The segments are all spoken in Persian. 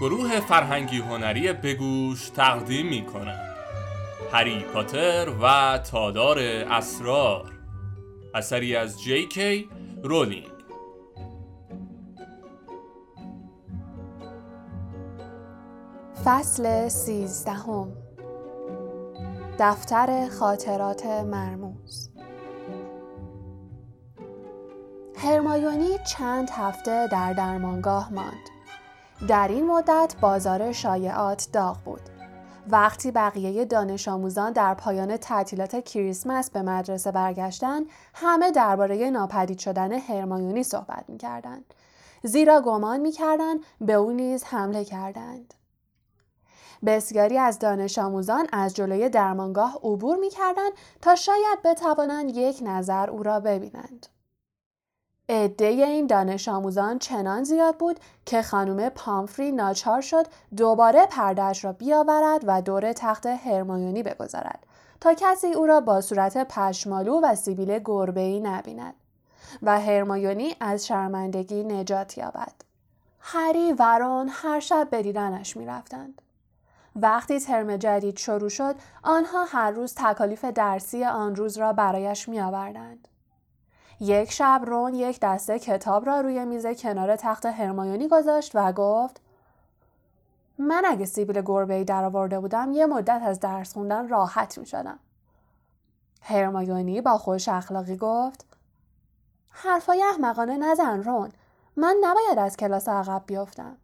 گروه فرهنگی هنری بگوش تقدیم می کند هری پاتر و تادار اسرار. اثری از جی کی رولینگ. فصل سیزدهم. دفتر خاطرات مرموز. هرمایونی چند هفته در درمانگاه ماند. در این مدت بازار شایعات داغ بود. وقتی بقیه دانش آموزان در پایان تعطیلات کریسمس به مدرسه برگشتند، همه درباره ناپدید شدن هرمایونی صحبت می‌کردند. زیرا گمان می‌کردند به او نیز حمله کردند. بسیاری از دانش آموزان از جلوی درمانگاه عبور می‌کردند تا شاید بتوانند یک نظر او را ببینند. عده این دانش آموزان چنان زیاد بود که خانم پامفری ناچار شد دوباره پردهش را بیاورد و دور تخت هرمایونی بگذارد تا کسی او را با صورت پشمالو و سیبیل گربه‌ای نبیند و هرمایونی از شرمندگی نجات یابد. هری و رون هر شب به دیدنش می‌رفتند. وقتی ترم جدید شروع شد آنها هر روز تکالیف درسی آن روز را برایش می آوردند. یک شب رون یک دسته کتاب را روی میز کنار تخت هرمایونی گذاشت و گفت من اگه سیبیل گربه در آورده بودم یه مدت از درس خوندن راحت می شدم. هرمایونی با خوش اخلاقی گفت حرفای احمقانه نزن رون من نباید از کلاس عقب بیفتم.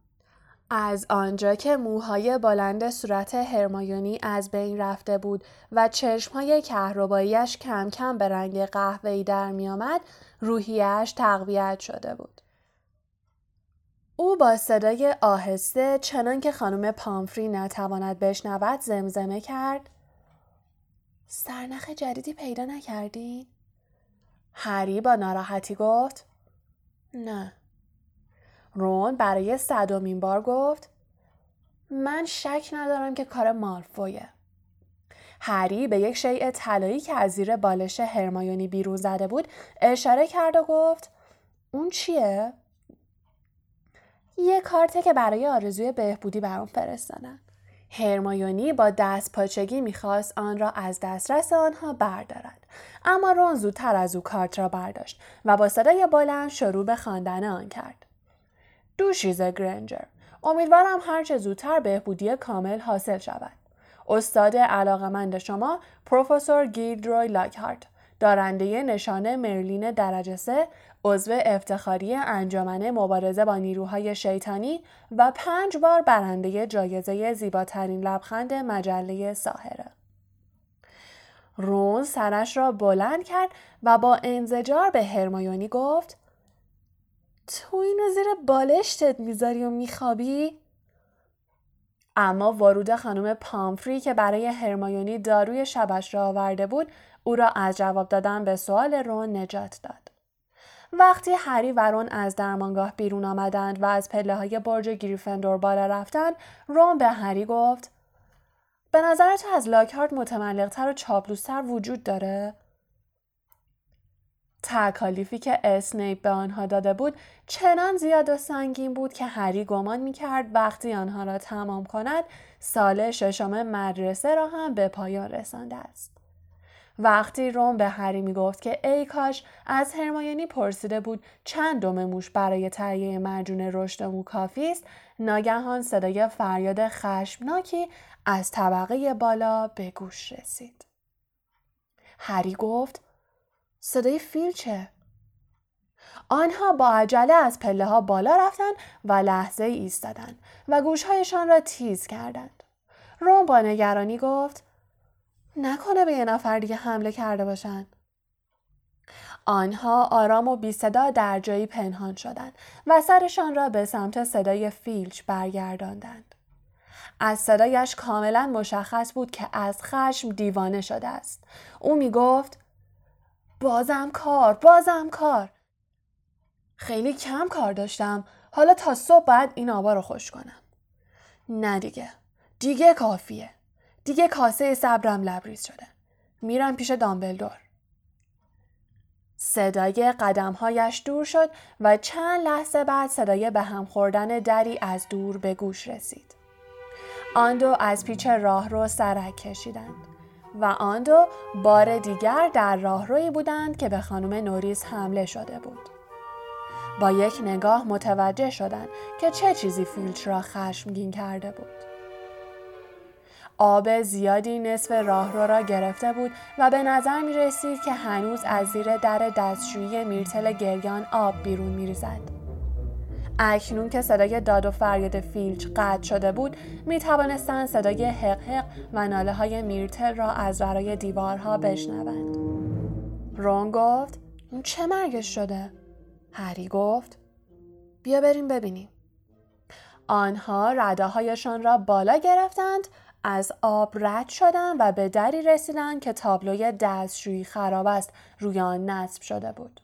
از آنجا که موهای بلند صورت هرمایونی از بین رفته بود و چشمهای کهرباییش کم کم به رنگ قهوه‌ای در میآمد روحیش تقویت شده بود او با صدای آهسته چنان که خانم پامفری نتواند بشنود زمزمه کرد سرنخ جدیدی پیدا نکردین؟ هری با ناراحتی گفت نه رون برای صدومین بار گفت من شک ندارم که کار مالفویه. هری به یک شیء طلایی که از زیر بالش هرمایونی بیرون زده بود اشاره کرد و گفت اون چیه؟ یه کارته که برای آرزوی بهبودی برام فرستادن. هرمایونی با دست پاچگی می‌خواست آن را از دسترس آنها بردارد اما رون زودتر از او کارت را برداشت و با صدای بلند شروع به خواندن آن کرد دوشیز گرنجر امیدوارم هرچه زودتر بهبودی کامل حاصل شود. استاد علاقمند شما پروفسور گیلدروی لاکهارت دارنده نشانه مرلین درجه سه عضو افتخاری انجمن مبارزه با نیروهای شیطانی و پنج بار برنده جایزه زیباترین لبخند مجله ساهره. رون سرش را بلند کرد و با انزجار به هرمایونی گفت تو اینو زیر بالشتت می‌ذاری و میخوابی؟ اما ورود خانم پامفری که برای هرمایونی داروی شبش را آورده بود او را از جواب دادن به سوال رون نجات داد. وقتی هری و رون از درمانگاه بیرون آمدند و از پله های برج گریفندور بالا رفتند رون به هری گفت به نظر از لاکهارت متملقتر و چاپلوستر وجود داره؟ تکالیفی که اسنیپ به آنها داده بود چنان زیاد و سنگین بود که هری گمان می‌کرد وقتی آنها را تمام کند سال ششم مدرسه را هم به پایان رسانده است. وقتی روم به هری می گفت که ای کاش از هرمایونی پرسیده بود چند دم موش برای تهیه مجون رشد مو کافی است ناگهان صدای فریاد خشمناکی از طبقه بالا به گوش رسید هری گفت صدای فیل چه؟ آنها با عجله از پله ها بالا رفتند و لحظه ایستادند و گوشهایشان را تیز کردند. روم با نگرانی گفت نکنه به یه نفر دیگه حمله کرده باشند. آنها آرام و بی صدا در جایی پنهان شدند و سرشان را به سمت صدای فیلچ برگرداندند. از صدایش کاملا مشخص بود که از خشم دیوانه شده است. او می گفت بازم کار بازم کار. خیلی کم کار داشتم. حالا تا صبح باید این آبا رو خوش کنم. نه دیگه. دیگه کافیه. دیگه کاسه صبرم لبریز شده. میرم پیش دامبلدور. صدای قدمهایش دور شد و چند لحظه بعد صدای به هم خوردن دری از دور به گوش رسید. آن دو از پیچ راهرو سرک کشیدند. و آن دو بار دیگر در راهروی بودند که به خانم نوریس حمله شده بود. با یک نگاه متوجه شدند که چه چیزی فیلچ را خشمگین کرده بود. آب زیادی نصف راهرو را گرفته بود و به نظر می رسید که هنوز از زیر در دستشویی میرتل گریان آب بیرون می ریزد. اکنون که صدای داد و فریاد فیلچ قطع شده بود می توانستند صدای حق حق و ناله های میرتل را از ورای دیوارها بشنوند. رون گفت اون چه مرگش شده؟ هری گفت بیا بریم ببینیم. آنها رداهایشان را بالا گرفتند از آب رد شدند و به دری رسیدند که تابلوی دستشویی خراب است روی آن نصب شده بود.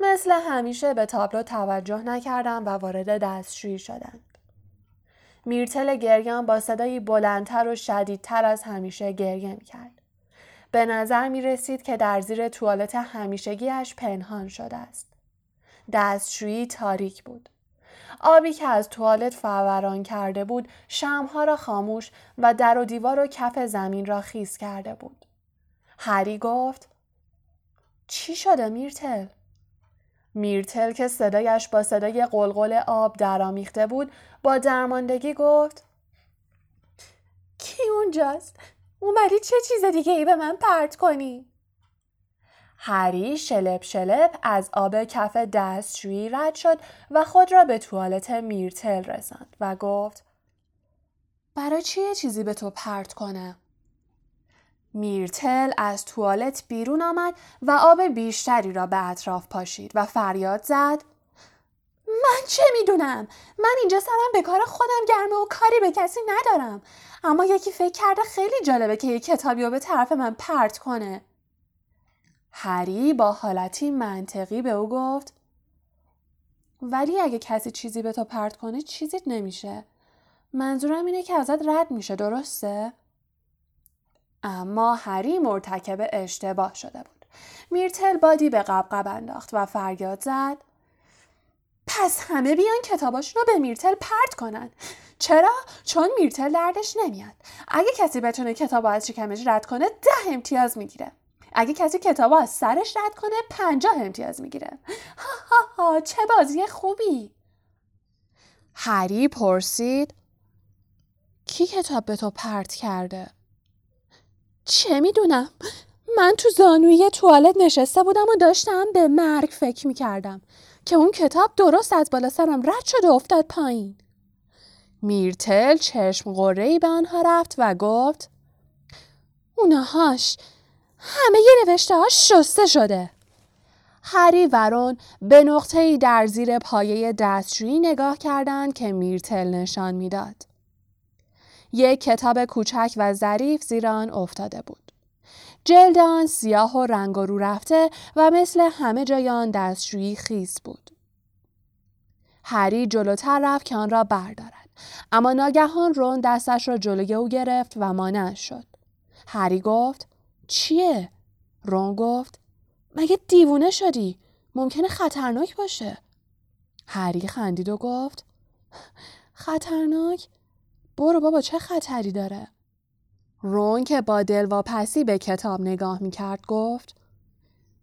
مثل همیشه به تابلو توجه نکردند و وارد دستشویی شدند. میرتل گریان با صدایی بلندتر و شدیدتر از همیشه گریه می‌کرد. به نظر می رسید که در زیر توالت همیشگیش پنهان شده است. دستشویی تاریک بود. آبی که از توالت فوران کرده بود شمها را خاموش و در و دیوار و کف زمین را خیس کرده بود. هری گفت چی شده میرتل؟ میرتل که صدایش با صدای قلقل آب درامیخته بود با درماندگی گفت کی اونجاست؟ اومدی چه چیز دیگه ای به من پرت کنی؟ هری شلپ شلپ از آب کف دستشویی رد شد و خود را به توالت میرتل رساند و گفت برای چی یه چیزی به تو پرت کنه؟ میرتل از توالت بیرون آمد و آب بیشتری را به اطراف پاشید و فریاد زد من چه می‌دونم؟ من اینجا سرم به کار خودم گرمه و کاری به کسی ندارم. اما یکی فکر کرده خیلی جالبه که یه کتابی رو به طرف من پرت کنه. هری با حالتی منطقی به او گفت ولی اگه کسی چیزی به تو پرت کنه چیزیت نمیشه. منظورم اینه که ازت رد میشه درسته؟ اما هری مرتکب اشتباه شده بود. میرتل بادی به قبقب انداخت و فریاد زد پس همه بیان کتاباشون رو به میرتل پرت کنن. چرا؟ چون میرتل دردش نمیاد. اگه کسی بتونه کتاب از شکمش رد کنه ده امتیاز می‌گیره. اگه کسی کتاب از سرش رد کنه پنجاه امتیاز می‌گیره ها ها ها چه بازی خوبی هری پرسید کی کتاب به تو پرت کرده؟ چه می‌دونم؟ من تو زانوی توالت نشسته بودم و داشتم به مرگ فکر می‌کردم که اون کتاب درست از بالا سرم رد شد و افتاد پایین. میرتل چشم غره به آنها رفت و گفت اونهاش همه ی نوشته ها شسته شده. هری ورون به نقطه ای در زیر پایه دستشویی نگاه کردند که میرتل نشان می‌داد. یک کتاب کوچک و ظریف زیر آن افتاده بود. جلد آن سیاه و رنگ رو رفته و مثل همه جای آن دستشویی خیس بود. هری جلوتر رفت که آن را بردارد. اما ناگهان رون دستش را جلوی او گرفت و مانع شد. هری گفت چیه؟ رون گفت مگه دیوونه شدی؟ ممکنه خطرناک باشه. هری خندید و گفت خطرناک؟ برو بابا چه خطری داره؟ رون که با دلواپسی به کتاب نگاه می‌کرد گفت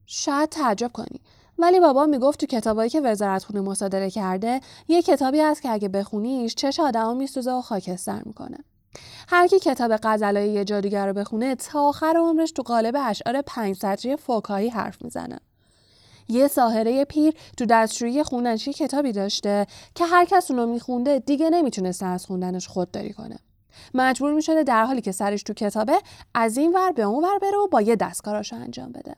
شاید تعجب کنی ولی بابا می‌گفت تو کتابایی که وزارت خونه مصادره کرده یه کتابی هست که اگه بخونیش چش آدمو میسوزه و خاکستر می‌کنه هر کی کتاب غزلای یه جادوگر رو بخونه تا آخر عمرش تو قالب اشعار پنج سطری فوکایی حرف می‌زنه. یه ساهره پیر تو دستشویی خونش یه کتابی داشته که هر کس اونو میخونده دیگه نمی‌تونسته از خوندنش خودداری کنه. مجبور می‌شده در حالی که سرش تو کتابه از این ور به اون ور بره و با یه دستکاراشو انجام بده.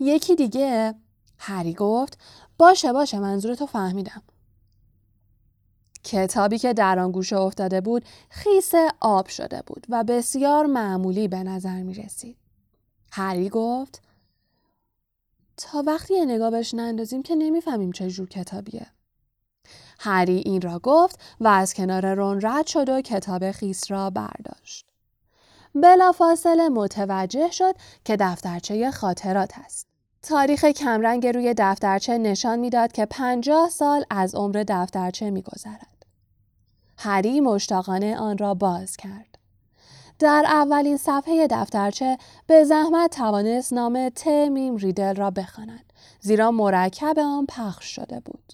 یکی دیگه هری گفت باشه باشه منظورتو فهمیدم. کتابی که در آن گوشه افتاده بود خیس آب شده بود و بسیار معمولی به نظر می رسید. هری گفت تا وقتی یه نگاه بهش نندازیم که نمی‌فهمیم چه جور کتابیه. هری این را گفت و از کنار رون رد شد و کتاب خیس را برداشت. بلافاصله متوجه شد که دفترچه خاطرات است. تاریخ کمرنگ روی دفترچه نشان می‌داد که پنجاه سال از عمر دفترچه میگذرد. هری مشتاقانه آن را باز کرد. در اولین صفحه دفترچه به زحمت توانست نام ت میم ریدل را بخواند زیرا مرکب آن پخش شده بود.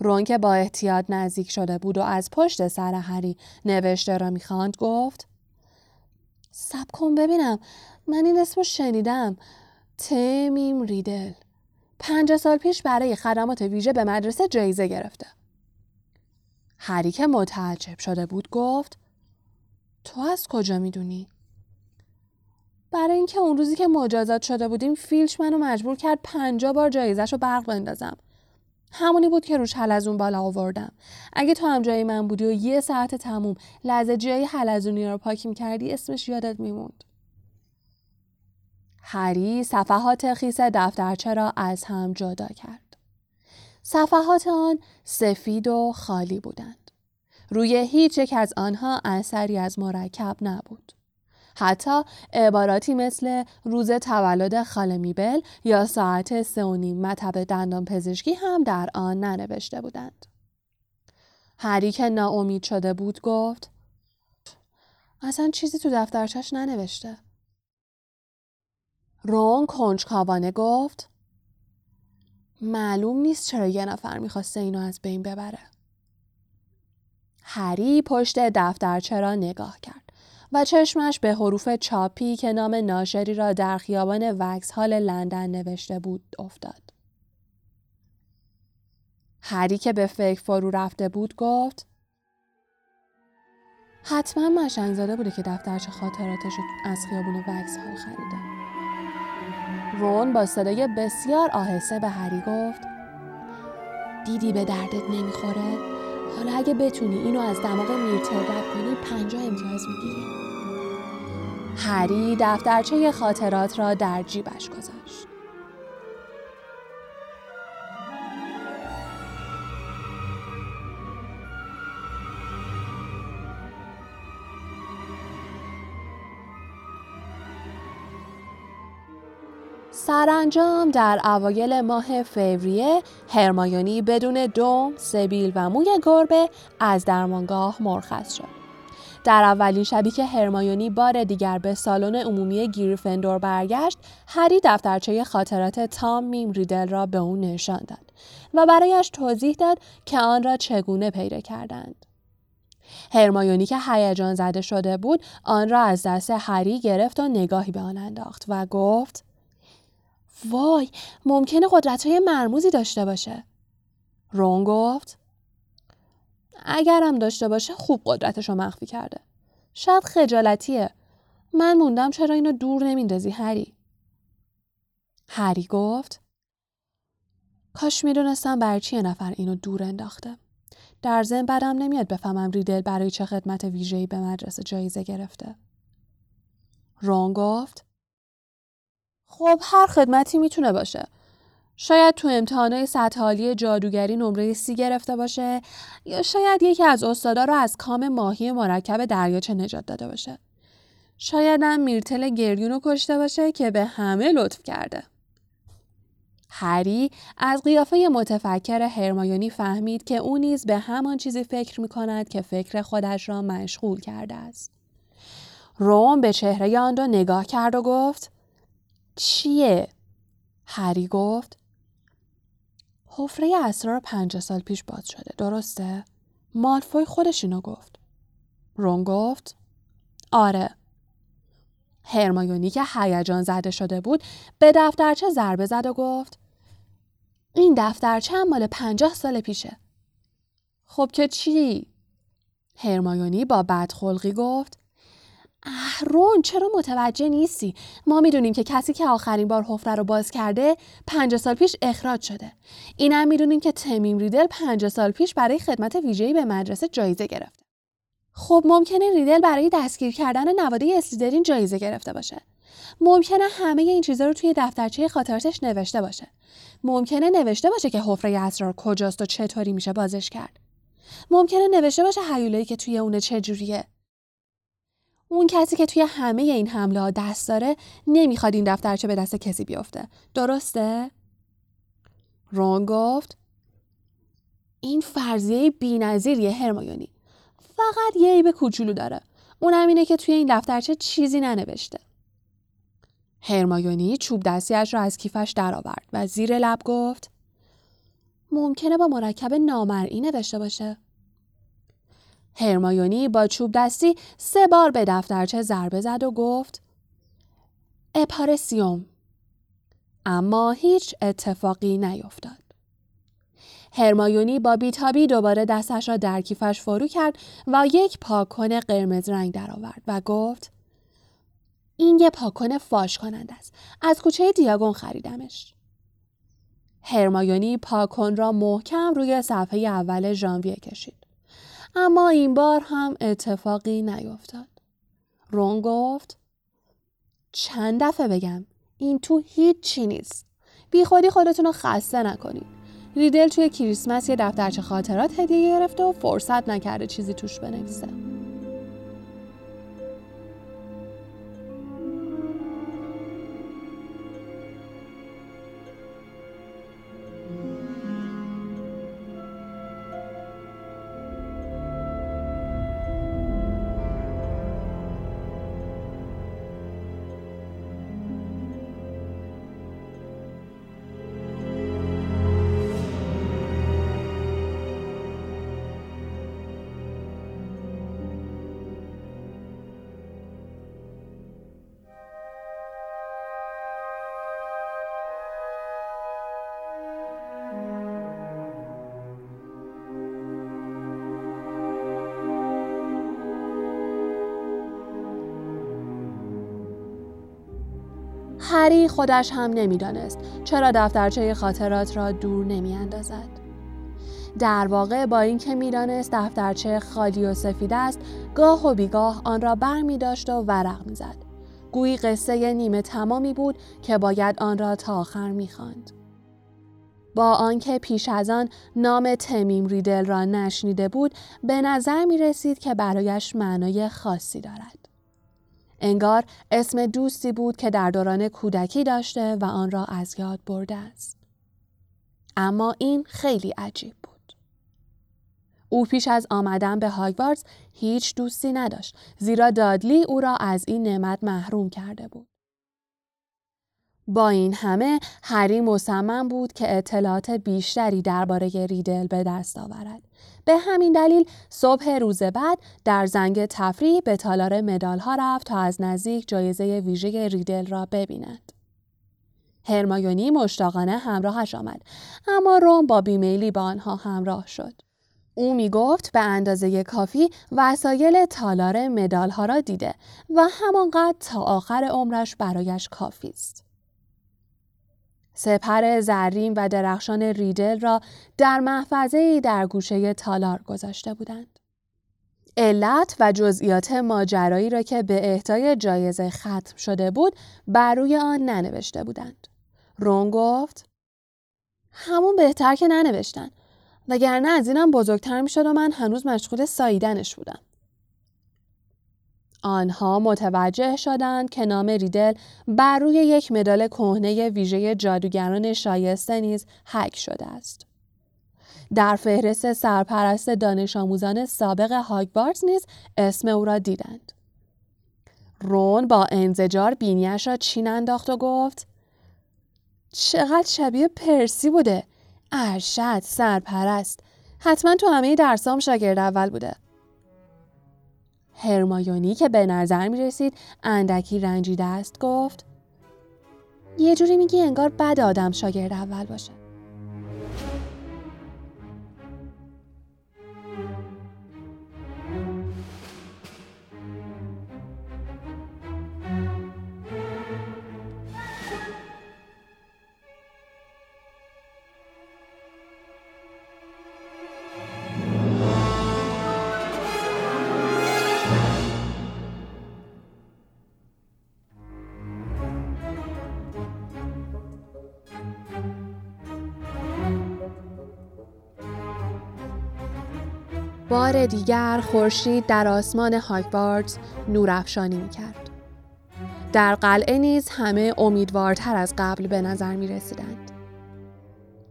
رون که با احتیاط نزدیک شده بود و از پشت سر هری نوشته را می‌خواند گفت سب کن ببینم من این اسم شنیدم تمیم ریدل پنج سال پیش برای خدمات ویژه به مدرسه جایزه گرفته هری که متعجب شده بود گفت تو از کجا می‌دونی؟ برای اینکه اون روزی که مجازات شده بودیم فیلچ منو مجبور کرد پنجا بار جایزش رو برق بندازم. همونی بود که روش اون بالا آوردم. اگه تو هم جای من بودی و یه ساعت تموم لحظه جای حلزونی رو پاک می‌کردی اسمش یادت میموند. هری صفحات خیس دفترچه را از هم جدا کرد. صفحات آن سفید و خالی بودند روی هیچ یک از آنها اثری از مرکب نبود حتی عباراتی مثل روز تولد خاله میبل یا ساعت سه و نیم مطب دندان پزشکی هم در آن ننوشته بودند. هری که ناامید شده بود گفت اصلا چیزی تو دفترچش ننوشته. رون کنجکاوانه گفت معلوم نیست چرا یه نفر می‌خواسته اینو از بین ببره. هری پشت دفترچه را نگاه کرد. و چشمش به حروف چاپی که نام ناشری را در خیابان وکس هال لندن نوشته بود افتاد. هری که به فکر فرو رفته بود گفت حتما مشنگ زاده بوده که دفترچه خاطراتش از خیابون وکس هال خریده. رون با صدای بسیار آهسته به هری گفت دیدی به دردت نمی‌خوره؟ حالا اگه بتونی اینو از دماغ میرتل رد کنی پنجاه امتیاز می‌گیری. هری دفترچه خاطرات را در جیبش گذاشت. سرانجام در اوایل ماه فوریه هرمایونی بدون دوم، سبیل و موی گربه از درمانگاه مرخص شد. در اولین شبی که هرمایونی بار دیگر به سالن عمومی گریفندور برگشت هری دفترچه خاطرات تام میم ریدل را به او نشان داد و برایش توضیح داد که آن را چگونه پیدا کردند هرمایونی که هیجان زده شده بود آن را از دست هری گرفت و نگاهی به آن انداخت و گفت وای ممکنه قدرت های مرموزی داشته باشه. رون گفت اگرم داشته باشه خوب قدرتش رو مخفی کرده. شاید خجالتیه. من موندم چرا اینو دور نمیندازی هری؟ هری گفت کاش می‌دونستم بر چی نفر اینو دور انداخته. در ضمن بدم نمیاد بفهمم ریدل برای چه خدمت ویژه‌ای به مدرسه جایزه گرفته. رون گفت خب هر خدمتی می‌تونه باشه شاید تو امتحانات سطح عالی جادوگری نمره سی گرفته باشه یا شاید یکی از استادا رو از کام ماهی مرکب دریاچه نجات داده باشه. شاید هم میرتل گریون رو کشته باشه که به همه لطف کرده. هری از قیافه متفکر هرمایونی فهمید که او نیز به همان چیزی فکر می کند که فکر خودش را مشغول کرده است. روم به چهره آن را نگاه کرد و گفت چیه؟ هری گفت حفره اسرار پنج سال پیش باز شده درسته؟ مالفوی خودش اینو گفت. رون گفت آره. هرمایونی که هیجان زده شده بود به دفترچه ضربه زد و گفت این دفترچه هم مال پنجاه سال پیشه. خب که چی؟ هرمایونی با بدخلقی گفت اهرون چرا متوجه نیستی؟ ما می‌دونیم که کسی که آخرین بار حفره رو باز کرده پنج سال پیش اخراج شده. اینم می‌دونیم که تمیم ریدل پنج سال پیش برای خدمت ویژه‌ای به مدرسه جایزه گرفته. خب ممکنه ریدل برای دستگیر کردن نواده اسلیدرین جایزه گرفته باشه. ممکنه همه این چیزا رو توی دفترچه خاطراتش نوشته باشه. ممکنه نوشته باشه که حفره اسرار کجاست و چطوری میشه بازش کرد. ممکنه نوشته باشه هیولایی که توی اونه چجوریه. اون کسی که توی همه این حمله ها دست داره نمی‌خواد این دفترچه به دست کسی بیفته. درسته؟ رون گفت این فرضیه بی‌نظیریه هرمایونی. فقط یه عیب کوچولو داره. اونم اینه که توی این دفترچه چیزی ننوشته. هرمایونی چوب دستیش را از کیفش درآورد و زیر لب گفت ممکنه با مرکب نامرئی نوشته باشه. هرمایونی با چوب دستی سه بار به دفترچه ضربه زد و گفت اپارسیوم اما هیچ اتفاقی نیفتاد. هرمایونی با بیتابی دوباره دستش را در کیفش فرو کرد و یک پاکن قرمز رنگ درآورد و گفت این یه پاکن فاش کننده است. از کوچه دیاگون خریدمش. هرمایونی پاکن را محکم روی صفحه اول ژانویه کشید. اما این بار هم اتفاقی نیفتاد. رون گفت چند دفعه بگم این تو هیچ چی نیست. بی خودی خودتون رو خسته نکنید. ریدل توی کریسمس یه دفترچه خاطرات هدیه گرفته و فرصت نکرده چیزی توش بنویسه. هری خودش هم نمی‌دانست چرا دفترچه خاطرات را دور نمیاندازد. در واقع با اینکه می‌دانست دفترچه خالی و سفید است گاه و بیگاه آن را بر می داشت و ورق می‌زد. گویی قصه نیمه تمامی بود که باید آن را تا آخر می‌خواند. با آنکه پیش از آن نام تمیم ریدل را نشنیده بود به نظر می رسید که برایش معنای خاصی دارد. انگار اسم دوستی بود که در دوران کودکی داشته و آن را از یاد برده است. اما این خیلی عجیب بود. او پیش از آمدن به هاگوارتس هیچ دوستی نداشت زیرا دادلی او را از این نعمت محروم کرده بود. با این همه هری مصمم بود که اطلاعات بیشتری درباره ریدل به دست آورد. به همین دلیل صبح روز بعد در زنگ تفریح به تالار مدال ها رفت تا از نزدیک جایزه ویژه ریدل را ببیند. هرمایونی مشتاقانه همراهش آمد اما روم با بیمیلی با آنها همراه شد. او می گفت به اندازه کافی وسایل تالار مدال ها را دیده و همانقدر تا آخر عمرش برایش کافی است. سپر زرین و درخشان ریدل را در محفظه در گوشه تالار گذاشته بودند. علت و جزئیات ماجرایی را که به اهدای جایزه ختم شده بود بر روی آن ننوشته بودند. رون گفت همون بهتر که ننوشتن وگرنه از اینم بزرگتر می شد و من هنوز مشغول ساییدنش بودم. آنها متوجه شدند که نام ریدل بر روی یک مدال کهنه ویژه جادوگران شایسته نیز حک شده است. در فهرست سرپرست دانش آموزان سابق هاگوارتس نیز اسم او را دیدند. رون با انزجار بینیش را چین انداخت و گفت چقدر شبیه پرسی بوده. ارشد سرپرست. حتما تو همه درسام شاگرد اول بوده. هرمایونی که به نظر می رسید اندکی رنجیده است گفت یه جوری میگی انگار بد آدم شاگرد اول باشه. بار دیگر خورشید در آسمان هاگوارتس نورافشانی می‌کرد. در قلعه نیز همه امیدوارتر از قبل به نظر می رسیدند.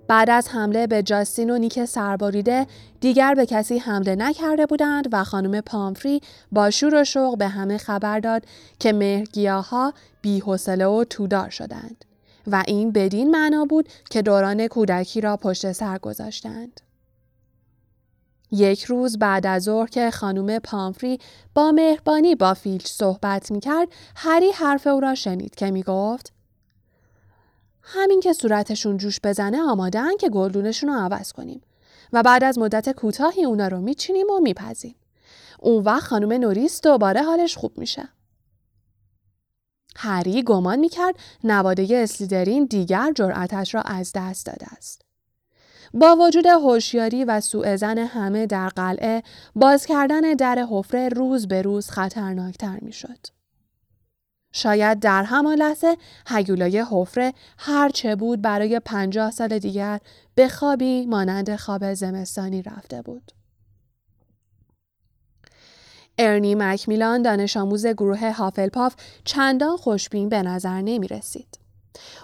بعد از حمله به جاستین و نیک سرباریده دیگر به کسی حمله نکرده بودند و خانم پامفری با شور و شوق به همه خبر داد که مهرگیاها بیحوصله و تودار شدند و این بدین معنا بود که دوران کودکی را پشت سر گذاشتند. یک روز بعد از ظهر که خانم پامفری با مهربانی با فیلچ صحبت می کرد، هری حرف او را شنید که می گفت همین که صورتشون جوش بزنه آمادن که گلدونشون رو عوض کنیم و بعد از مدت کوتاهی اونا رو میچینیم و میپزیم. اون وقت خانم نوریس دوباره حالش خوب میشه. هری گمان می‌کرد نواده اسلیدرین دیگر جرأتش را از دست داده است. با وجود هوشیاری و سوء زن همه در قلعه باز کردن در حفره روز به روز خطرناکتر می‌شد. شاید در همان لحظه هیولای حفره هر چه بود برای پنجاه سال دیگر به خوابی مانند خواب زمستانی رفته بود. ارنی مکمیلان دانش آموز گروه هافلپاف چندان خوشبین به نظر نمی رسید.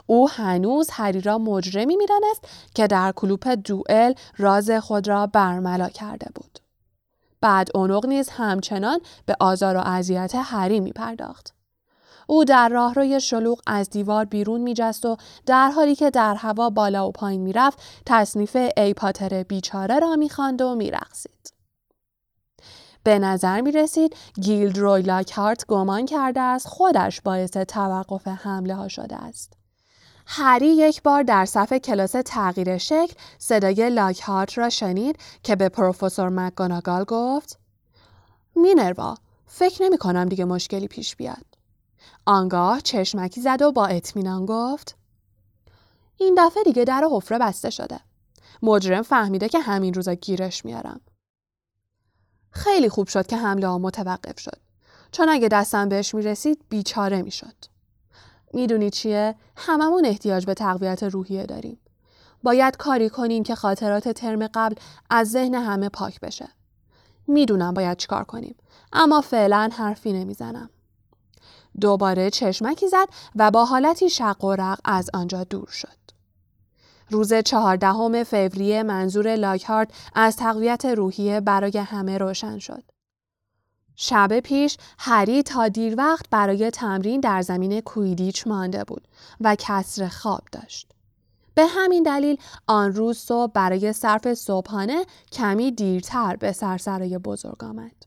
او هنوز هری را مجرمی می‌دانست که در کلوپ دوئل راز خود را برملا کرده بود. بعد اونوق نیز همچنان به آزار و اذیت هری می پرداخت. او در راهروی شلوغ از دیوار بیرون میجست و در حالی که در هوا بالا و پایین می‌رفت تصنیف ای پاتر بیچاره را می‌خواند و میرقصید به نظر می رسید گیلد روی لاکهارت گمان کرده است خودش باعث توقف حمله ها شده است. هری یک بار در صف کلاس تغییر شکل صدای لاکهارت را شنید که به پروفسور مکگوناگال گفت مینروا فکر نمی کنم دیگه مشکلی پیش بیاد. آنگاه چشمکی زد و با اطمینان گفت این دفعه دیگه در حفره بسته شده. مجرم فهمیده که همین روزا گیرش میارم. خیلی خوب شد که حمله ها متوقف شد. چون اگه دستم بهش می‌رسید بیچاره می‌شد. می‌دونی چیه؟ هممون احتیاج به تقویت روحیه داریم. باید کاری کنیم که خاطرات ترم قبل از ذهن همه پاک بشه. می‌دونم باید چیکار کنیم. اما فعلا حرفی نمی‌زنم. دوباره چشمکی زد و با حالتی شق و رق از آنجا دور شد. روز چهاردهم فوریه منظور لاکهارت از تقویت روحیه برای همه روشن شد. شب پیش هری تا دیر وقت برای تمرین در زمین کویدیچ مانده بود و کسر خواب داشت. به همین دلیل آن روز صبح برای صرف صبحانه کمی دیرتر به سرسرای بزرگ آمد.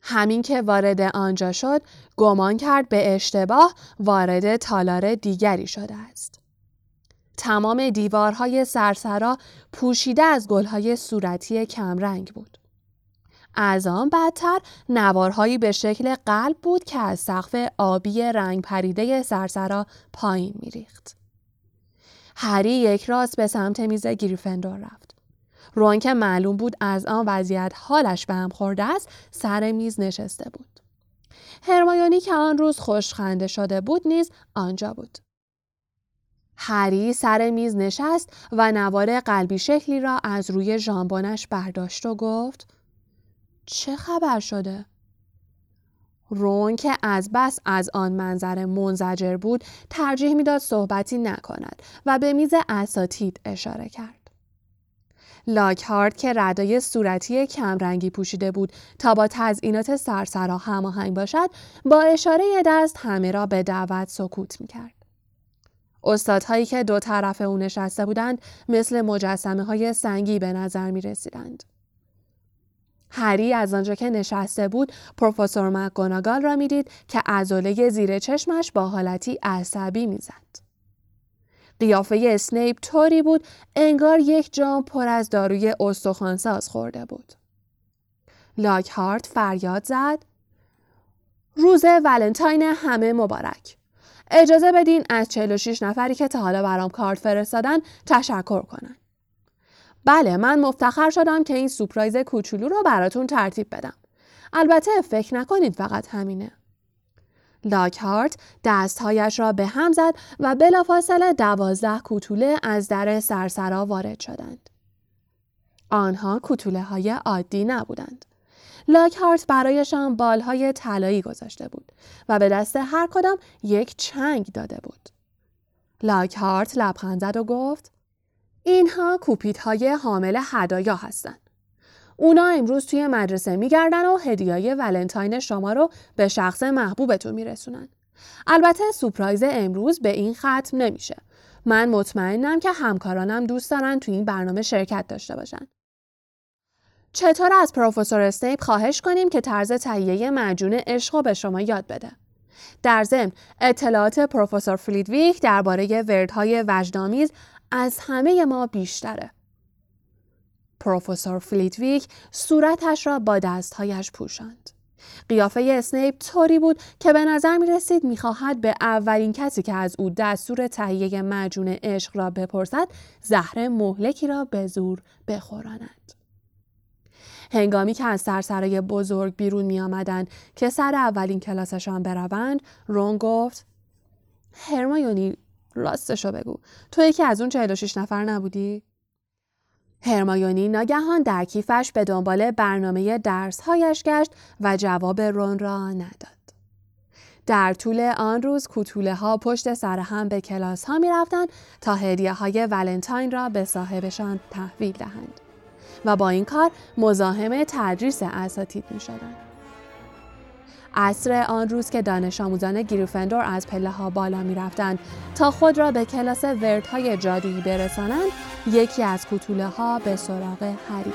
همین که وارد آنجا شد گمان کرد به اشتباه وارد تالار دیگری شده است. تمام دیوارهای سرسرا پوشیده از گلهای صورتی کمرنگ بود. از آن بدتر نوارهایی به شکل قلب بود که از سقف آبی رنگ پریده سرسرا پایین میریخت. هری یک راست به سمت میز گریفندور رفت. رون که معلوم بود از آن وضعیت حالش به هم خورده است سر میز نشسته بود. هرمایونی که آن روز خوشخنده شده بود نیز آنجا بود. هری سر میز نشست و نوار قلبی شکلی را از روی ژامبونش برداشت و گفت چه خبر شده؟ رون که از بس از آن منظر منزجر بود ترجیح می‌داد صحبتی نکند و به میز اساتید اشاره کرد. لاکهارد که ردای صورتی کمرنگی پوشیده بود تا با تزئینات سرسرا هماهنگ باشد با اشاره دست همه را به دعوت سکوت می‌کرد. استادهایی که دو طرف او نشسته بودند مثل مجسمه های سنگی به نظر می رسیدند. هری از آنجا که نشسته بود پروفسور مکگوناگال را می‌دید که عضله زیر چشمش با حالتی عصبی می‌زد. قیافه اسنیپ طوری بود انگار یک جام پر از داروی استخوانساز خورده بود. لاکهارت فریاد زد روز ولنتاین همه مبارک. اجازه بدین از 46 نفری که تا حالا برام کارت فرستادن تشکر کنن. بله من مفتخر شدم که این سپرایز کوچولو رو براتون ترتیب بدم. البته فکر نکنید فقط همینه. لاکهارت دستهایش را به هم زد و بلافاصله دوازده کوتوله از در سرسرا وارد شدند. آنها کتوله های عادی نبودند. لاکهارت برایشان بالهای طلایی گذاشته بود و به دست هر کدام یک چنگ داده بود. لاکهارت لبخند زد و گفت اینها کوپیت های حامل هدایا هستند. اونا امروز توی مدرسه میگردن و هدیای ولنتاین شما رو به شخص محبوبتون میرسونن. البته سپرایز امروز به این ختم نمیشه. من مطمئنم که همکارانم دوست دارن توی این برنامه شرکت داشته باشن. چطور از پروفسور اسنیپ خواهش کنیم که طرز تهیه معجون عشق به شما یاد بده؟ در ضمن اطلاعات پروفسور فلیدویک درباره وردهای وجدامیز از همه ما بیشتره. پروفسور فلیدویک صورتش را با دستهایش پوشاند. قیافه اسنیپ طوری بود که به نظر می رسید می خواهد به اولین کسی که از او دستور تهیه معجون عشق را بپرسد زهر مهلکی را به زور بخوراند. هنگامی که از سرسرای بزرگ بیرون می آمدن که سر اولین کلاسشان بروند رون گفت هرمایونی راستشو بگو تو یکی از اون 46 نفر نبودی؟ هرمایونی ناگهان در کیفش به دنبال برنامه درسهایش گشت و جواب رون را نداد. در طول آن روز کوتوله ها پشت سر هم به کلاس ها می رفتن تا هدیه های ولنتاین را به صاحبشان تحویل دهند و با این کار مزاحم تدریس اساتید می شدند. عصر آن روز که دانش آموزان گریفندور از پله ها بالا می رفتند تا خود را به کلاس وردهای جادویی برسانند یکی از کتوله ها به سراغ هری.